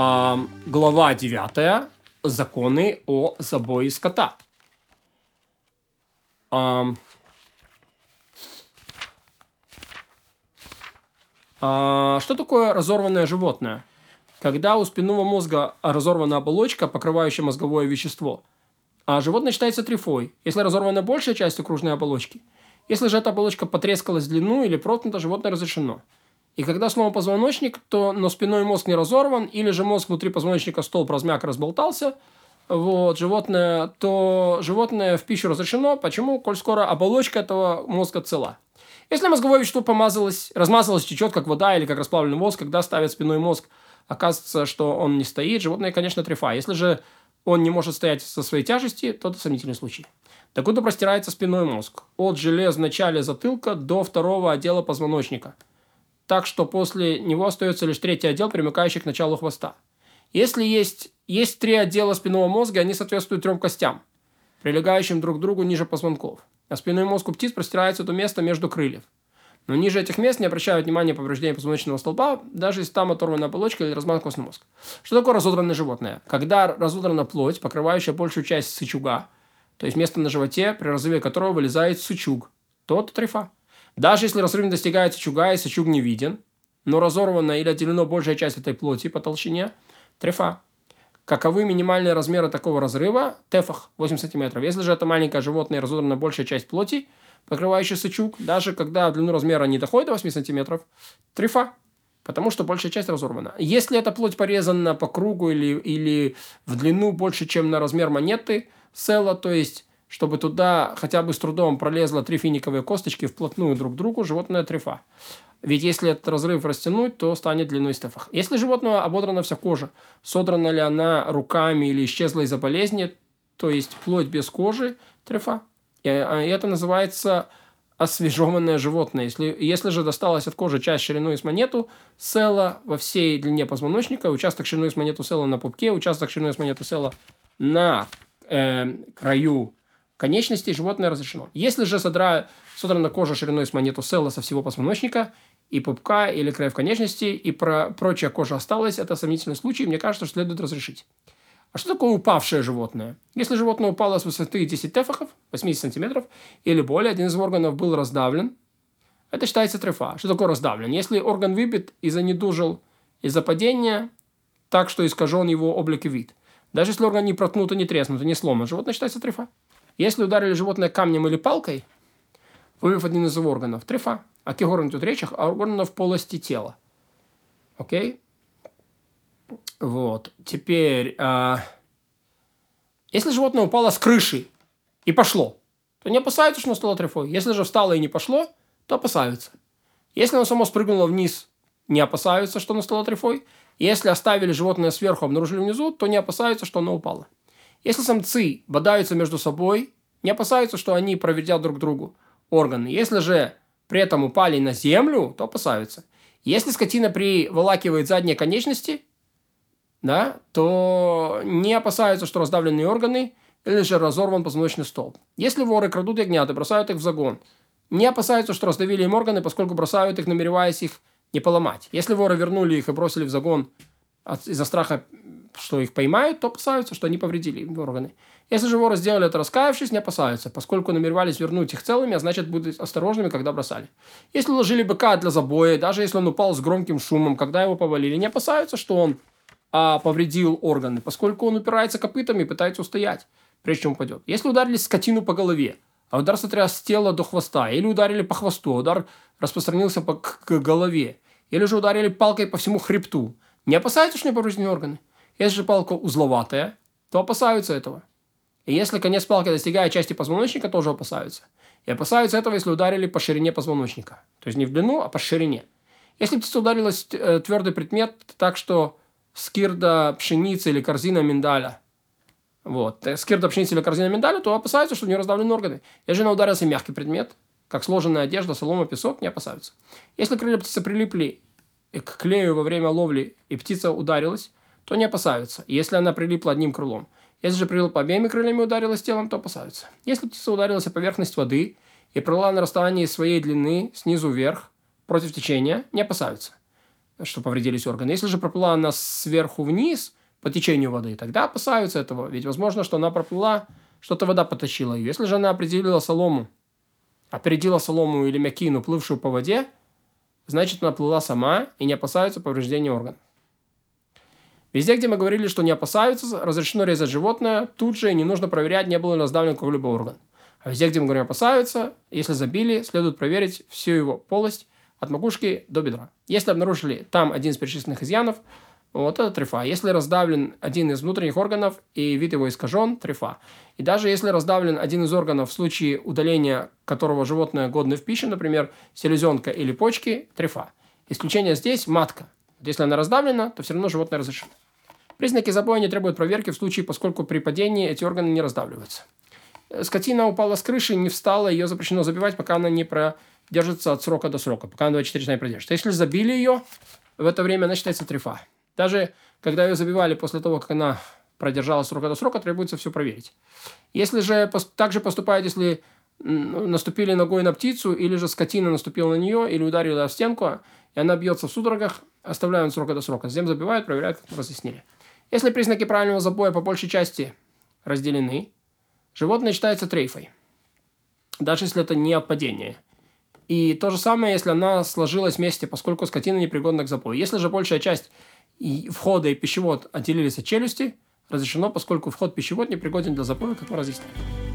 А, глава 9. Законы о забое скота. А, а, что такое разорванное животное? Когда у спинного мозга разорвана оболочка, покрывающая мозговое вещество, а животное считается трифой, если разорвана большая часть окружной оболочки. Если же эта оболочка потрескалась в длину или проткнута, животное разрешено. И когда снова позвоночник, то но спиной мозг не разорван, или же мозг внутри позвоночника столб размяк разболтался, вот, животное, то животное в пищу разрешено. Почему? Коль скоро оболочка этого мозга цела. Если мозговое вещество помазалось, размазалось, течет, как вода или как расплавленный мозг, когда ставят спиной мозг, оказывается, что он не стоит, животное, конечно, трефа. Если же он не может стоять со своей тяжести, то это сомнительный случай. Докуда простирается спиной мозг? От желез в начале затылка до второго отдела позвоночника – так что после него остается лишь третий отдел, примыкающий к началу хвоста. Если есть, есть три отдела спинного мозга, они соответствуют трем костям, прилегающим друг к другу ниже позвонков. А спинной мозг у птиц простирается до места между крыльев. Но ниже этих мест не обращают внимания повреждения позвоночного столба, даже если там оторвана оболочка или разман костный мозг. Что такое разодранное животное? Когда разодрана плоть, покрывающая большую часть сычуга, то есть место на животе, при разрыве которого вылезает сычуг, то это трефа. Даже если разрыв достигает сычуга и сычуг не виден, но разорвана или отделена большая часть этой плоти по толщине, трефа. Каковы минимальные размеры такого разрыва? Тефах 8 см. Если же это маленькое животное разодрана большая часть плоти, покрывающая сычуг, даже когда длину размера не доходит до 8 см, трефа. Потому что большая часть разорвана. Если эта плоть порезана по кругу или, или в длину больше, чем на размер монеты, села, то есть чтобы туда хотя бы с трудом пролезло три финиковые косточки вплотную друг к другу, животное трефа. Ведь если этот разрыв растянуть, то станет длиной стефах. Если животного ободрана вся кожа, содрана ли она руками или исчезла из-за болезни, то есть плоть без кожи, трефа. И а, это называется освежеванное животное. Если, если же досталась от кожи часть шириной с монету, села во всей длине позвоночника, участок шириной с монету села на пупке, участок шириной с монету села на э, краю конечностей животное разрешено. Если же содра, содрана кожа шириной с монету села со всего позвоночника, и пупка, или краев конечности, и про, прочая кожа осталась, это сомнительный случай, мне кажется, что следует разрешить. А что такое упавшее животное? Если животное упало с высоты 10 тефахов, 80 сантиметров, или более, один из органов был раздавлен, это считается трефа. Что такое раздавлен? Если орган выбит и занедужил из-за падения, так что искажен его облик и вид. Даже если орган не проткнут и не треснут и не сломан, животное считается трефа. Если ударили животное камнем или палкой, вывев один из его органов, трефа. О каких органах идет речь? О органах полости тела. Окей? Вот. Теперь, а... если животное упало с крыши и пошло, то не опасаются, что оно стало трефой. Если же встало и не пошло, то опасаются. Если оно само спрыгнуло вниз, не опасаются, что оно стало трефой. Если оставили животное сверху, обнаружили внизу, то не опасаются, что оно упало. Если самцы бодаются между собой, не опасаются, что они проведят друг другу органы. Если же при этом упали на землю, то опасаются. Если скотина приволакивает задние конечности, да, то не опасаются, что раздавленные органы или же разорван позвоночный столб. Если воры крадут ягнят и бросают их в загон, не опасаются, что раздавили им органы, поскольку бросают их, намереваясь их не поломать. Если воры вернули их и бросили в загон из-за страха что их поймают, то опасаются, что они повредили им органы. Если же воры сделали это раскаявшись, не опасаются, поскольку намеревались вернуть их целыми, а значит будут осторожными, когда бросали. Если уложили быка для забоя, даже если он упал с громким шумом, когда его повалили, не опасаются, что он а, повредил органы, поскольку он упирается копытами и пытается устоять, прежде чем упадет. Если ударили скотину по голове, а удар сотряс с тела до хвоста, или ударили по хвосту, а удар распространился по, к, к голове, или же ударили палкой по всему хребту, не опасаются, что не повреждены органы. Если же палка узловатая, то опасаются этого. И если конец палки достигает части позвоночника, тоже опасаются. И опасаются этого, если ударили по ширине позвоночника. То есть не в длину, а по ширине. Если птица ударилась э, твердый предмет, так что скирда пшеницы или корзина миндаля, вот, э, скирда пшеницы или корзина миндаля, то опасаются, что у нее раздавлены органы. Если она ударился мягкий предмет, как сложенная одежда, солома, песок, не опасаются. Если крылья птицы прилипли к клею во время ловли, и птица ударилась, то не опасаются, если она прилипла одним крылом. Если же прилипла обеими крыльями и ударилась телом, то опасаются. Если птица ударилась о поверхность воды и плыла на расстоянии своей длины снизу вверх против течения, не опасаются. что повредились органы. Если же проплыла она сверху вниз по течению воды, тогда опасаются этого. Ведь возможно, что она проплыла, что-то вода потащила ее. Если же она определила солому, опередила солому или мякину, плывшую по воде, значит она плыла сама и не опасаются повреждения органов. Везде, где мы говорили, что не опасаются, разрешено резать животное, тут же не нужно проверять, не было ли раздавлен какой-либо орган. А везде, где мы говорим опасаются, если забили, следует проверить всю его полость от макушки до бедра. Если обнаружили там один из перечисленных изъянов, вот это трефа. Если раздавлен один из внутренних органов и вид его искажен, трефа. И даже если раздавлен один из органов в случае удаления которого животное годно в пищу, например, селезенка или почки, трефа. Исключение здесь – матка. Если она раздавлена, то все равно животное разрешено. Признаки забоя не требуют проверки в случае, поскольку при падении эти органы не раздавливаются. Скотина упала с крыши, не встала, ее запрещено забивать, пока она не продержится от срока до срока, пока она 24 часа не продержится. Если забили ее, в это время она считается трефа. Даже когда ее забивали после того, как она продержалась срока до срока, требуется все проверить. Если же также поступает, если наступили ногой на птицу, или же скотина наступила на нее, или ударила в стенку, и она бьется в судорогах, оставляют срока до срока. Затем забивают, проверяют, как разъяснили. Если признаки правильного забоя по большей части разделены, животное считается трейфой, даже если это не отпадение. И то же самое, если она сложилась вместе, поскольку скотина непригодна к забою. Если же большая часть и входа и пищевод отделились от челюсти, разрешено, поскольку вход пищевод непригоден для запоя, как мы разъяснили.